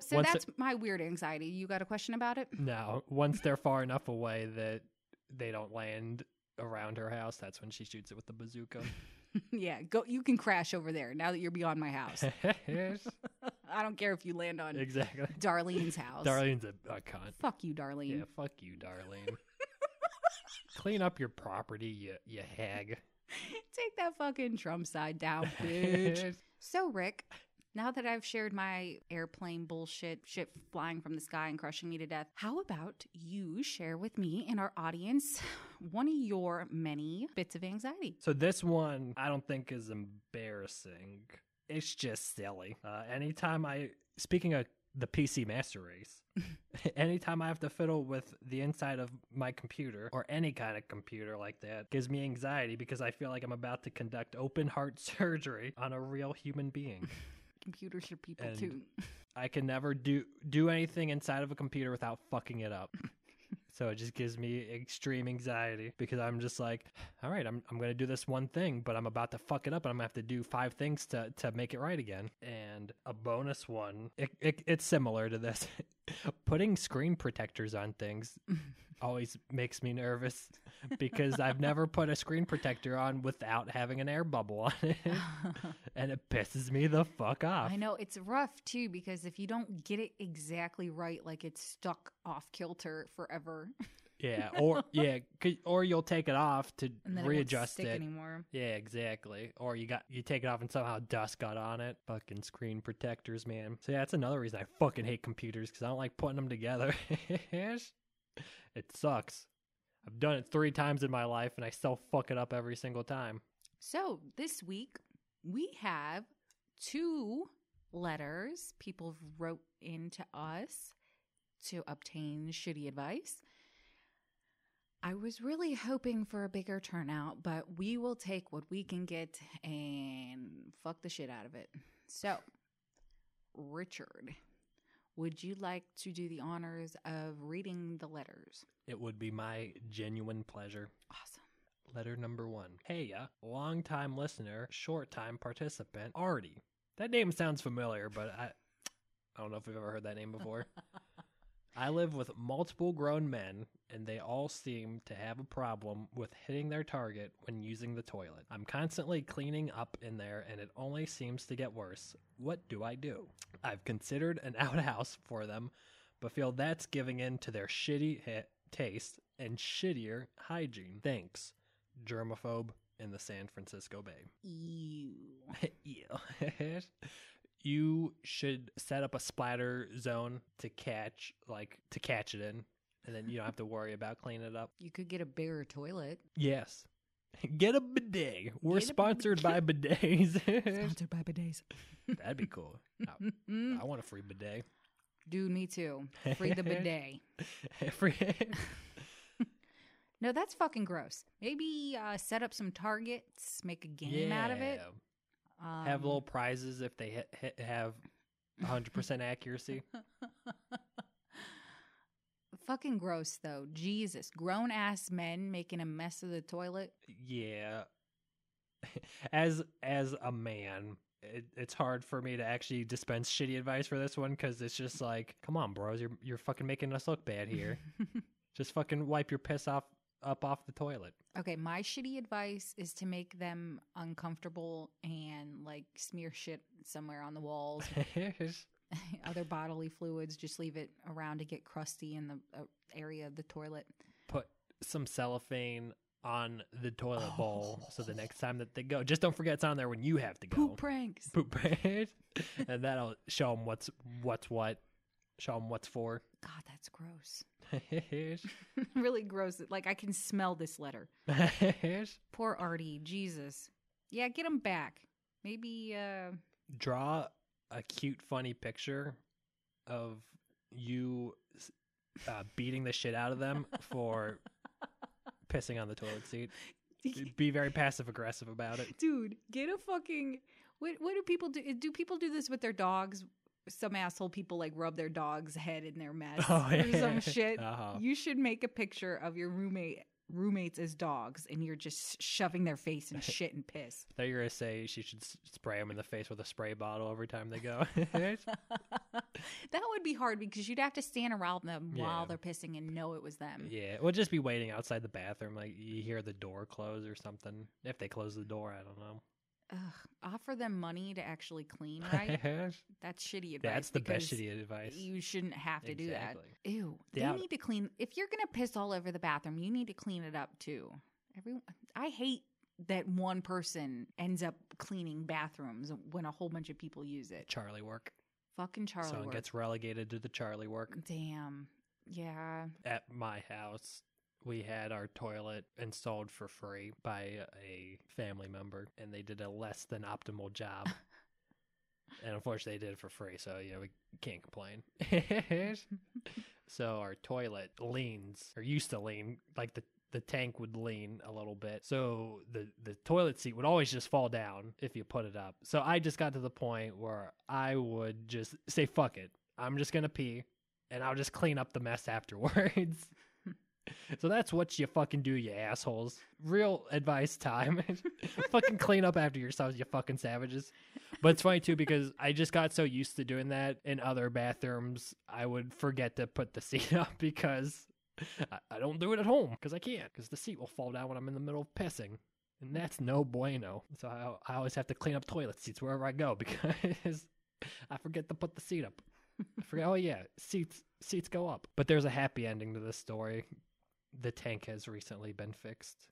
So Once that's my weird anxiety. You got a question about it? no, once they're far enough away that they don't land around her house, that's when she shoots it with the bazooka. yeah, go. You can crash over there now that you're beyond my house. I don't care if you land on exactly. Darlene's house. Darlene's a, a cunt. Fuck you, Darlene. Yeah, fuck you, Darlene. Clean up your property, you you hag. Take that fucking Trump side down, bitch. so, Rick, now that I've shared my airplane bullshit, shit flying from the sky and crushing me to death, how about you share with me and our audience one of your many bits of anxiety? so this one I don't think is embarrassing. It's just silly. Uh, anytime I speaking of the PC Master Race, anytime I have to fiddle with the inside of my computer or any kind of computer like that gives me anxiety because I feel like I'm about to conduct open heart surgery on a real human being. Computers are people And- too. I can never do do anything inside of a computer without fucking it up. so it just gives me extreme anxiety because I'm just like, all right, I'm I'm gonna do this one thing, but I'm about to fuck it up, and I'm gonna have to do five things to to make it right again. And a bonus one, it, it it's similar to this. Putting screen protectors on things always makes me nervous because I've never put a screen protector on without having an air bubble on it, and it pisses me the fuck off. I know it's rough too because if you don't get it exactly right, like it's stuck off kilter forever, Yeah, or yeah, or you'll take it off to it readjust stick it. anymore. Yeah, exactly. Or you got you take it off and somehow dust got on it. Fucking screen protectors, man. So yeah, that's another reason I fucking hate computers because I don't like putting them together. it sucks. I've done it three times in my life and I still fuck it up every single time. So this week we have two letters people wrote into us to obtain shitty advice. I was really hoping for a bigger turnout, but we will take what we can get and fuck the shit out of it. So, Richard, would you like to do the honors of reading the letters? It would be my genuine pleasure. Awesome. Letter number one. Hey, ya, long time listener, short time participant, Artie. That name sounds familiar, but I, I don't know if we've ever heard that name before. I live with multiple grown men, and they all seem to have a problem with hitting their target when using the toilet. I'm constantly cleaning up in there, and it only seems to get worse. What do I do? I've considered an outhouse for them, but feel that's giving in to their shitty ha- taste and shittier hygiene. Thanks, germaphobe in the San Francisco Bay. Ew. Ew. you should set up a splatter zone to catch like to catch it in and then you don't have to worry about cleaning it up You could get a bigger toilet. yes get a bidet we're Get a sponsored by bidets Sponsored by bidets. that'd be cool I. I want a free bidet Dude, me too. Free the bidet. free No, that's fucking gross. Maybe uh, set up some targets, make a game out of it. Yeah. Um, have little prizes if they hit, hit, have 100% accuracy Fucking gross, though. Jesus. Grown ass men making a mess of the toilet. yeah as as a man it, it's hard for me to actually dispense shitty advice for this one because it's just like come on bros you're you're fucking making us look bad here just fucking wipe your piss off up off the toilet okay, my shitty advice is to make them uncomfortable and like smear shit somewhere on the walls. Other bodily fluids, just leave it around to get crusty in the uh, area of the toilet. put some cellophane on the toilet bowl so the Oh. next time that they go just don't forget it's on there when you have to go Poop pranks. poop pranks, and that'll show them what's what's what show them what's for God, that's gross. really gross. Like I can smell this letter. Poor Artie. Jesus. Yeah, get him back. Maybe uh draw a cute, funny picture of you uh, beating the shit out of them for pissing on the toilet seat. Be very passive aggressive about it. dude, get a fucking what what do people do? Do people do this with their dogs? Some asshole people like rub their dog's head in their mess Oh, or some shit. Uh-huh. You should make a picture of your roommate roommates as dogs and you're just shoving their face in shit and piss. Thought you were gonna say she should s- spray them in the face with a spray bottle every time they go. that would be hard because you'd have to stand around them Yeah. while they're pissing and know it was them. yeah, we'll just be waiting outside the bathroom, like you hear the door close or something. If they close the door, I don't know. Ugh, offer them money to actually clean, right? That's shitty advice. That's the best shitty advice. You shouldn't have to do that. Exactly. Ew. They out- need to clean. If you're gonna piss all over the bathroom, you need to clean it up too. Everyone, I hate that one person ends up cleaning bathrooms when a whole bunch of people use it. Charlie work. Fucking Charlie. so it work. gets relegated to the Charlie work. Damn. Yeah. at my house we had our toilet installed for free by a family member and they did a less than optimal job. And unfortunately they did it for free so you know we can't complain. So our toilet leans or used to lean like the the tank would lean a little bit. So the the toilet seat would always just fall down if you put it up. So i just got to the point where i would just say fuck it. I'm just gonna pee and I'll just clean up the mess afterwards. so that's what you fucking do, you assholes. Real advice time. fucking clean up after yourselves, you fucking savages. But it's funny too because I just got so used to doing that in other bathrooms, I would forget to put the seat up because I, I don't do it at home because I can't because the seat will fall down when I'm in the middle of pissing. And that's no bueno. So I, I always have to clean up toilet seats wherever I go because I forget to put the seat up. I forget. Oh yeah, seats seats go up. But there's a happy ending to this story. The tank has recently been fixed.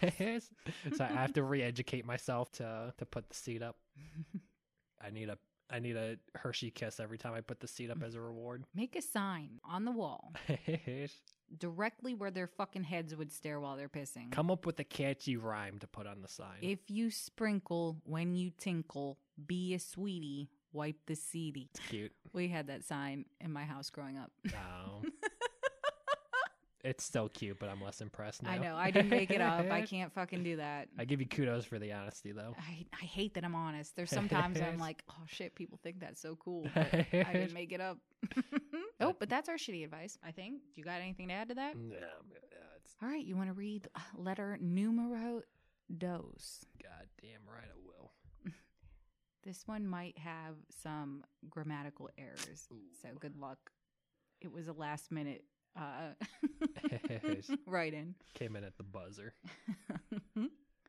so I have to re-educate myself to to put the seat up. I need a I need a Hershey kiss every time I put the seat up as a reward. Make a sign on the wall directly where their fucking heads would stare while they're pissing. Come up with a catchy rhyme to put on the sign. If you sprinkle when you tinkle, be a sweetie, wipe the seedy. It's cute. We had that sign in my house growing up. Oh. It's still cute, but I'm less impressed now. I know. I didn't make it up. I can't fucking do that. I give you kudos for the honesty, though. I, I hate that I'm honest. There's sometimes I'm like, oh shit, people think that's so cool. But I didn't make it up. oh, but that's our shitty advice, I think. Do you got anything to add to that? Yeah, yeah, it's All right, you want to read uh, letter numero dos. goddamn right I will. This one might have some grammatical errors, so good luck. It was a last minute uh, write in. Came in at the buzzer.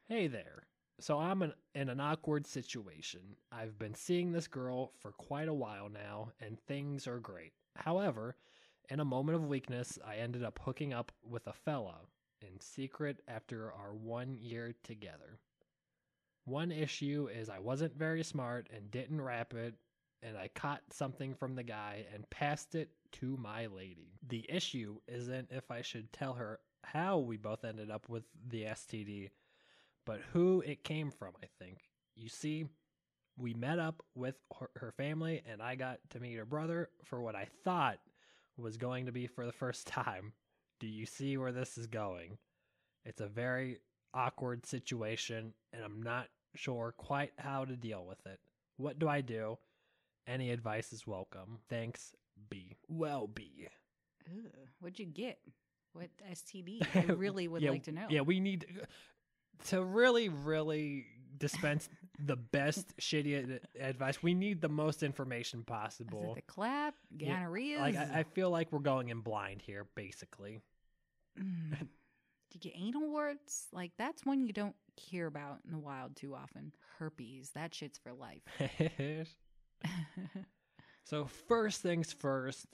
Hey there. So I'm in, in an awkward situation. I've been seeing this girl for quite a while now, and things are great. However, in a moment of weakness, I ended up hooking up with a fella in secret after our one year together. One issue is I wasn't very smart and didn't wrap it, and I caught something from the guy and passed it to my lady. The issue isn't if I should tell her how we both ended up with the STD, but who it came from, I think. You see, we met up with her, family, and I got to meet her brother for what I thought was going to be for the first time. Do you see where this is going? It's a very awkward situation, and I'm not sure quite how to deal with it. What do I do? Any advice is welcome. Thanks, B. Well, B. Ugh, what'd you get? What STD? I really would Yeah, like to know. Yeah, we need to really, really dispense the best shitty advice. We need the most information Is possible. it the clap? Yeah, Gonorrhea? Like I, I feel like we're going in blind here, basically. Mm. Did you get anal warts? Like that's one you don't hear about in the wild too often. Herpes, that shit's for life. so first things first,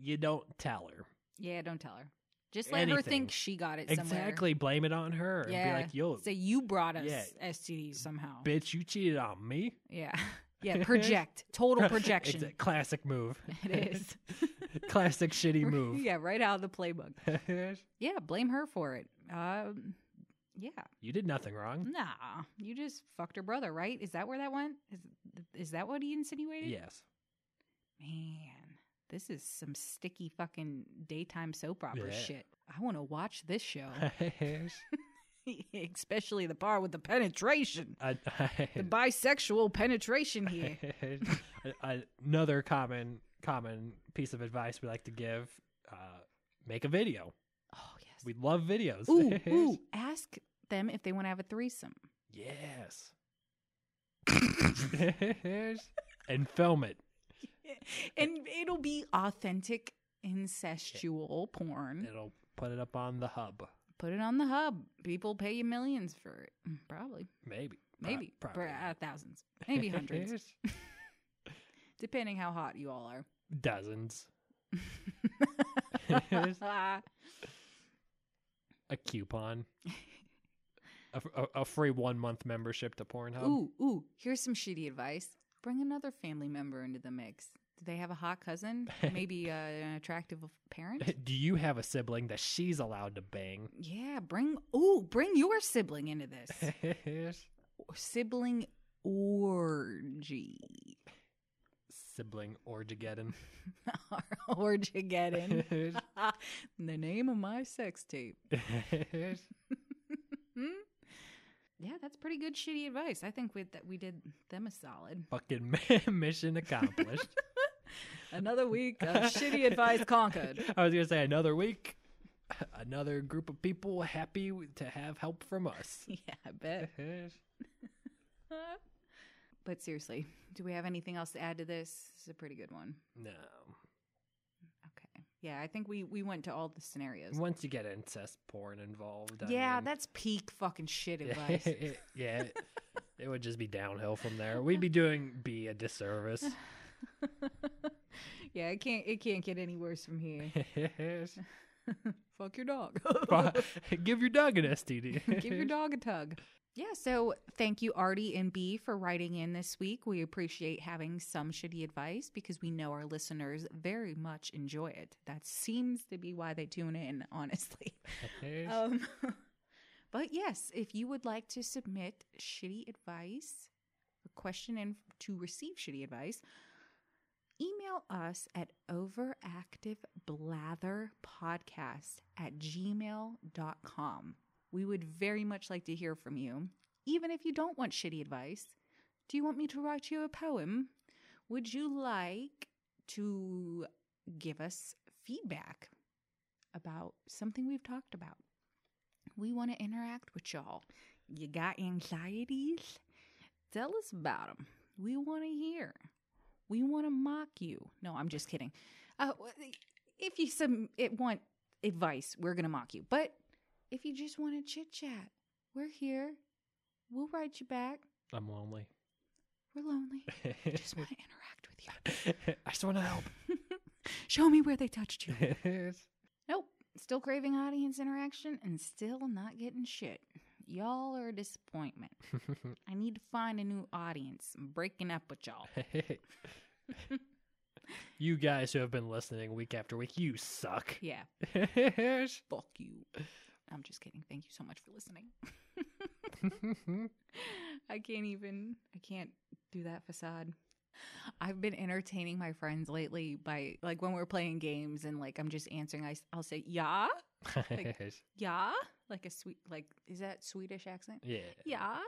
you don't tell her. yeah, don't tell her. Just let her think she got it somewhere. Exactly, blame it on her and Yeah. be like, "Yo, Say you brought us Yeah. STDs somehow. bitch, you cheated on me." Yeah. Yeah, project. Total It's projection. a classic move. It is. classic shitty move. yeah, right out of the playbook. Yeah, blame her for it. Um, yeah. you did nothing wrong. Nah, you just fucked her brother, right? Is that where that went? Is is that what he insinuated? Yes. Man, this is some sticky fucking daytime soap opera Yeah. shit. I want to watch this show, especially the part with the penetration, I- the bisexual penetration here. Another common common piece of advice we like to give: uh, make a video. We love videos. ooh, ooh, ask them if they want to have a threesome. yes. and film it. and it'll be authentic incestual porn. It'll put it up on the hub. Put it on the hub. People pay you millions for it. Mm, Probably. Maybe. Pro- Maybe. probably. Per- uh, thousands. Maybe hundreds. depending how hot you all are. Dozens. A coupon. A, a, a free one month membership to Pornhub. ooh, ooh. Here's some shitty advice. Bring another family member into the mix. Do they have a hot cousin? Maybe uh, an attractive parent? Do you have a sibling that she's allowed to bang? Yeah, bring ooh, bring your sibling into this. sibling orgy. Sibling Orgegeddon. Orgegeddon. the name of my sex tape. Yeah, that's pretty good shitty advice. I think we that we did them a solid. Fucking mission accomplished. Another week of shitty advice conquered. I was gonna say another week, another group of people happy to have help from us. Yeah, I bet. But seriously, do we have anything else to add to this? This is a pretty good one. no, Okay. Yeah, I think we we went to all the scenarios. once you get incest porn involved, I yeah, mean, that's peak fucking shit advice. it- yeah, it, it would just be downhill from there. We'd be doing B a disservice. yeah, it can't it can't get any worse from here. Fuck your dog. Give your dog an STD. Give your dog a tug. Yeah, so thank you, Artie and B, for writing in this week. We appreciate having some shitty advice because we know our listeners very much enjoy it. That seems to be why they tune in, honestly. Um, but yes, if you would like to submit shitty advice, a question in to receive shitty advice, email us at overactiveblatherpodcast at gmail.com. We would very much like to hear from you. Even if you don't want shitty advice, do you want me to write you a poem? Would you like to give us feedback about something we've talked about? We want to interact with y'all. You got anxieties? Tell us about them. We want to hear. We want to mock you. No, I'm just kidding. Uh, if you some it want advice, we're gonna mock you. But if you just want to chit chat, we're here. We'll write you back. I'm lonely. We're lonely. I Just want to interact with you. I just want to help. Show me where they touched you. Nope. Still craving audience interaction and still not getting shit. Y'all are a disappointment. I need to find a new audience. I'm breaking up with y'all. you guys who have been listening week after week, you suck. Yeah. Fuck you. I'm just kidding. Thank you so much for listening. I can't even, I can't do that facade. I've been entertaining my friends lately by like when we're playing games and like I'm just answering, I, I'll say, yeah, yeah, like a sweet, like, is that Swedish accent? yeah. Yeah.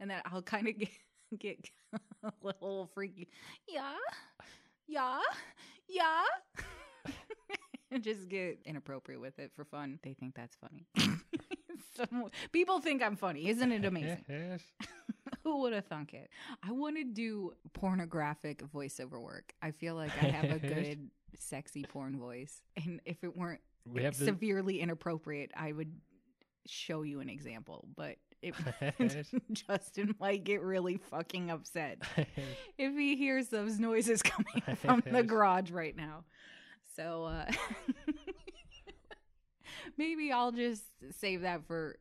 And then I'll kind of get, get a little freaky. Yeah. Yeah. Yeah. and just get inappropriate with it for fun. They think that's funny. Some, people think I'm funny. Isn't it amazing? Who would have thunk it? I want to do pornographic voiceover work. I feel like I have a good, sexy porn voice. And if it weren't we have the severely inappropriate, I would show you an example. But it, Justin might get really fucking upset if he hears those noises coming from the garage right now. So uh, maybe I'll just save that for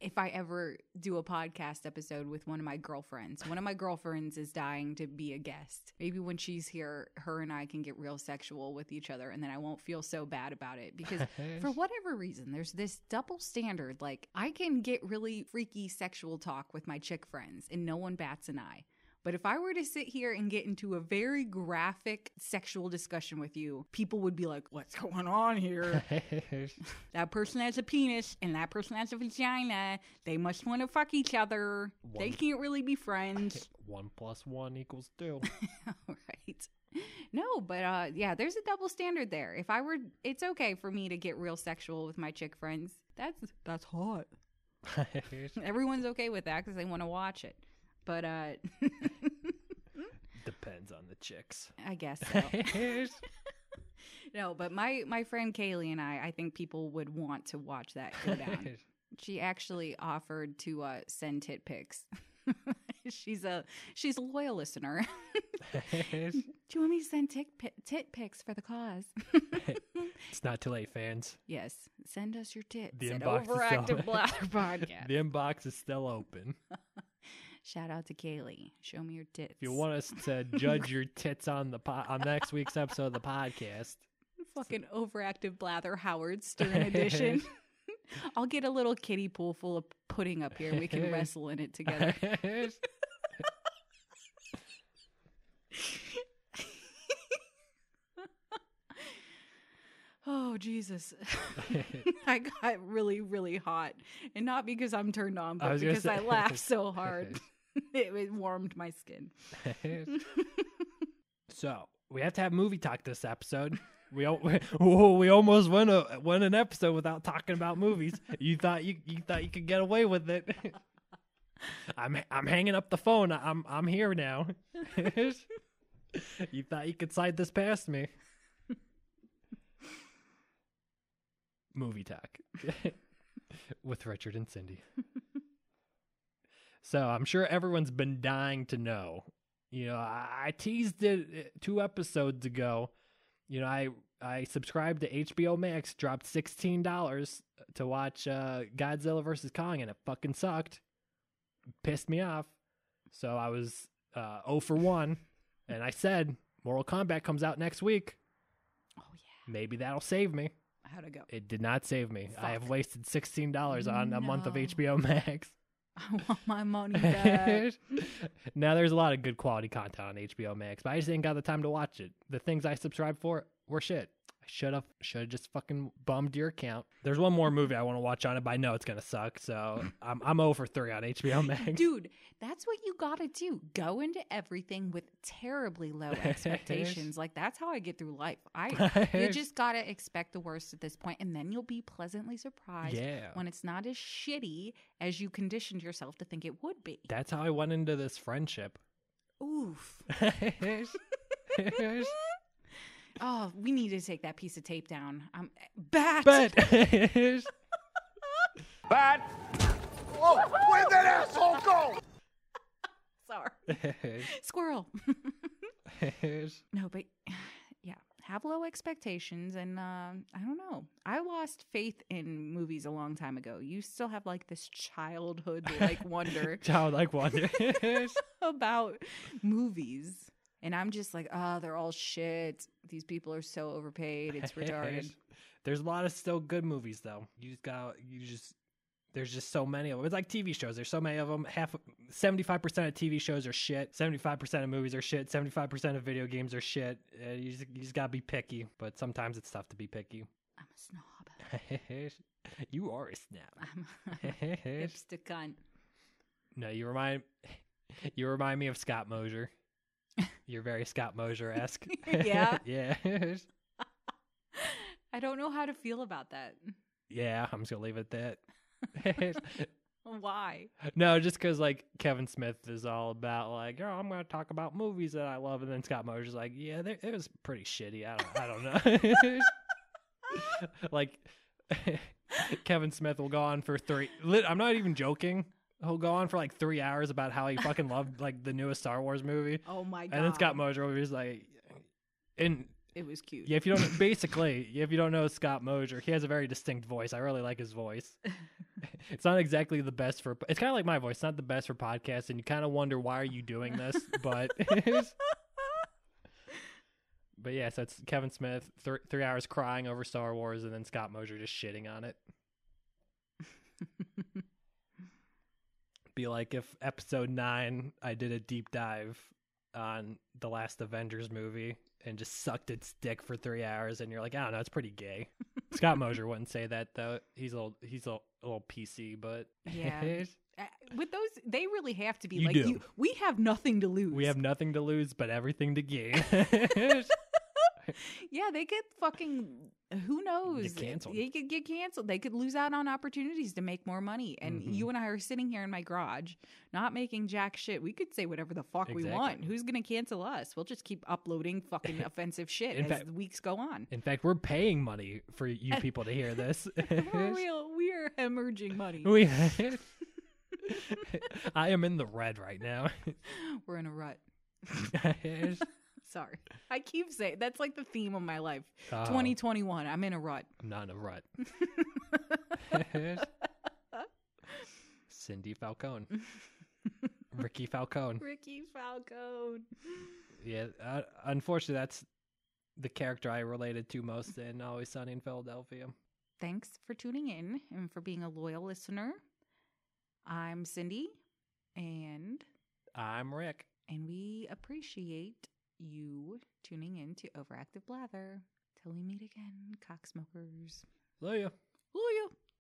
if I ever do a podcast episode with one of my girlfriends. One of my girlfriends is dying to be a guest. Maybe when she's here, her and I can get real sexual with each other and then I won't feel so bad about it because for whatever reason, there's this double standard. Like, I can get really freaky sexual talk with my chick friends and no one bats an eye. But if I were to sit here and get into a very graphic sexual discussion with you, people would be like, what's going on here? that person has a penis and that person has a vagina. They must want to fuck each other. They can't really be friends. one plus one equals two. right. No, but uh yeah, there's a double standard there. If I were it's okay for me to get real sexual with my chick friends. That's that's hot. Everyone's okay with that cuz they want to watch it. But uh Depends on the chicks. I guess so. no, but my my friend Kaylee and I, I think people would want to watch that go down. she actually offered to uh, send tit pics. she's a she's a loyal listener. Do you want me to send tit, pi- tit pics for the cause? it's not too late, fans. yes, send us your tits The at inbox is still- Overactive Podcast. The inbox is still open. Shout out to Kaylee. Show me your tits. If you want us to judge your tits on the po- on next week's episode of the podcast, fucking overactive blather Howard Stern edition. I'll get a little kiddie pool full of pudding up here. We can wrestle in it together. Oh Jesus! I got really, really hot, and not because I'm turned on, but gonna because I laughed so hard. it, it warmed my skin. so we have to have movie talk this episode. We we, oh, we almost went a went an episode without talking about movies. You thought you you thought you could get away with it. I'm I'm hanging up the phone. I'm I'm here now. you thought you could slide this past me. Movie talk with Richard and Cindy. So I'm sure everyone's been dying to know. You know, I, I teased it uh, two episodes ago. You know, I I subscribed to HBO Max, dropped sixteen dollars to watch uh, Godzilla versus Kong, and it fucking sucked. Pissed me off. So I was uh, 0 for one, and I said Mortal Kombat comes out next week. Oh yeah, Maybe that'll save me. how'd it go? It did not save me. I have wasted sixteen dollars on a month of HBO Max. I want my money back. now there's a lot of good quality content on HBO Max, but I just ain't got the time to watch it. The things I subscribe for were shit. I should have should have just fucking bummed your account. There's one more movie I want to watch on it, but I know it's gonna suck. So I'm I'm over three on HBO Max. Dude, that's what you gotta do. Go into everything with terribly low expectations. like that's how I get through life. I you just gotta expect the worst at this point, and then you'll be pleasantly surprised yeah. when it's not as shitty as you conditioned yourself to think it would be. That's how I went into this friendship. Oof. Oh, we need to take that piece of tape down. Um, bat. but Bat! Whoa, where'd that asshole go? Sorry. Squirrel. no, but yeah, have low expectations. And uh, I don't know. I lost faith in movies a long time ago. You still have like this childhood like wonder childlike wonder. about movies. And I'm just like, oh, they're all shit. These people are so overpaid. It's retarded. There's a lot of still good movies though. You just got you just there's just so many of them. It's like TV shows. There's so many of them. Half, seventy-five percent of TV shows are shit. Seventy-five percent of movies are shit. Seventy-five percent of video games are shit. Uh, you, just, you just gotta be picky. But sometimes it's tough to be picky. I'm a snob. you are a snob. I'm a hipster cunt. no, you remind you remind me of Scott Mosier. You're very Scott Mosier esque. Yeah. yeah. I don't know how to feel about that. yeah. I'm just gonna leave it at that. Why? no, just because like Kevin Smith is all about like, oh, I'm gonna talk about movies that I love, and then Scott Mosier's like, yeah, it was pretty shitty. I don't, I don't know. like Kevin Smith will go on for three. I'm not even joking. He'll go on for like three hours about how he fucking loved like the newest Star Wars movie, Oh my god. and then Scott Mosier over here's like, and It was cute. yeah, if you don't basically, if you don't know Scott Mosier, he has a very distinct voice. I really like his voice. it's not exactly the best for. It's kind of like my voice. It's not the best for podcasts, and you kind of wonder why are you doing this, but. But yeah, so it's Kevin Smith, th- three hours crying over Star Wars, and then Scott Mosier just shitting on it. Be like if episode nine, I did a deep dive on the last Avengers movie and just sucked its dick for three hours, and you're like, I don't know, it's pretty gay. Scott Mosier wouldn't say that though. He's a little, he's a, a little PC, but Yeah. Uh, With those, they really have to be You like, you, we have nothing to lose. we have nothing to lose but everything to gain. Yeah, they could fucking. Who knows? canceled. They could get canceled. They could lose out on opportunities to make more money. And Mhm. you and I are sitting here in my garage, not making jack shit. We could say whatever the fuck we want. Who's gonna cancel us? We'll just keep uploading fucking offensive shit In as fact- the weeks go on. In fact, we're paying money for you people to hear this. We're real. We are hemorrhaging money. We, I am in the red right now. We're in a rut. Sorry, I keep saying that's like the theme of my life. Oh, 2021. I'm in a rut. I'm not in a rut. Cindy Falcone, Ricky Falcone. Ricky Falcone. Yeah, uh, unfortunately, that's the character I related to most in Always Sunny in Philadelphia. Thanks for tuning in and for being a loyal listener. I'm Cindy, and I'm Rick. and we appreciate you tuning in to Overactive Blather. Till we meet again, cocksmokers. Love. Love you.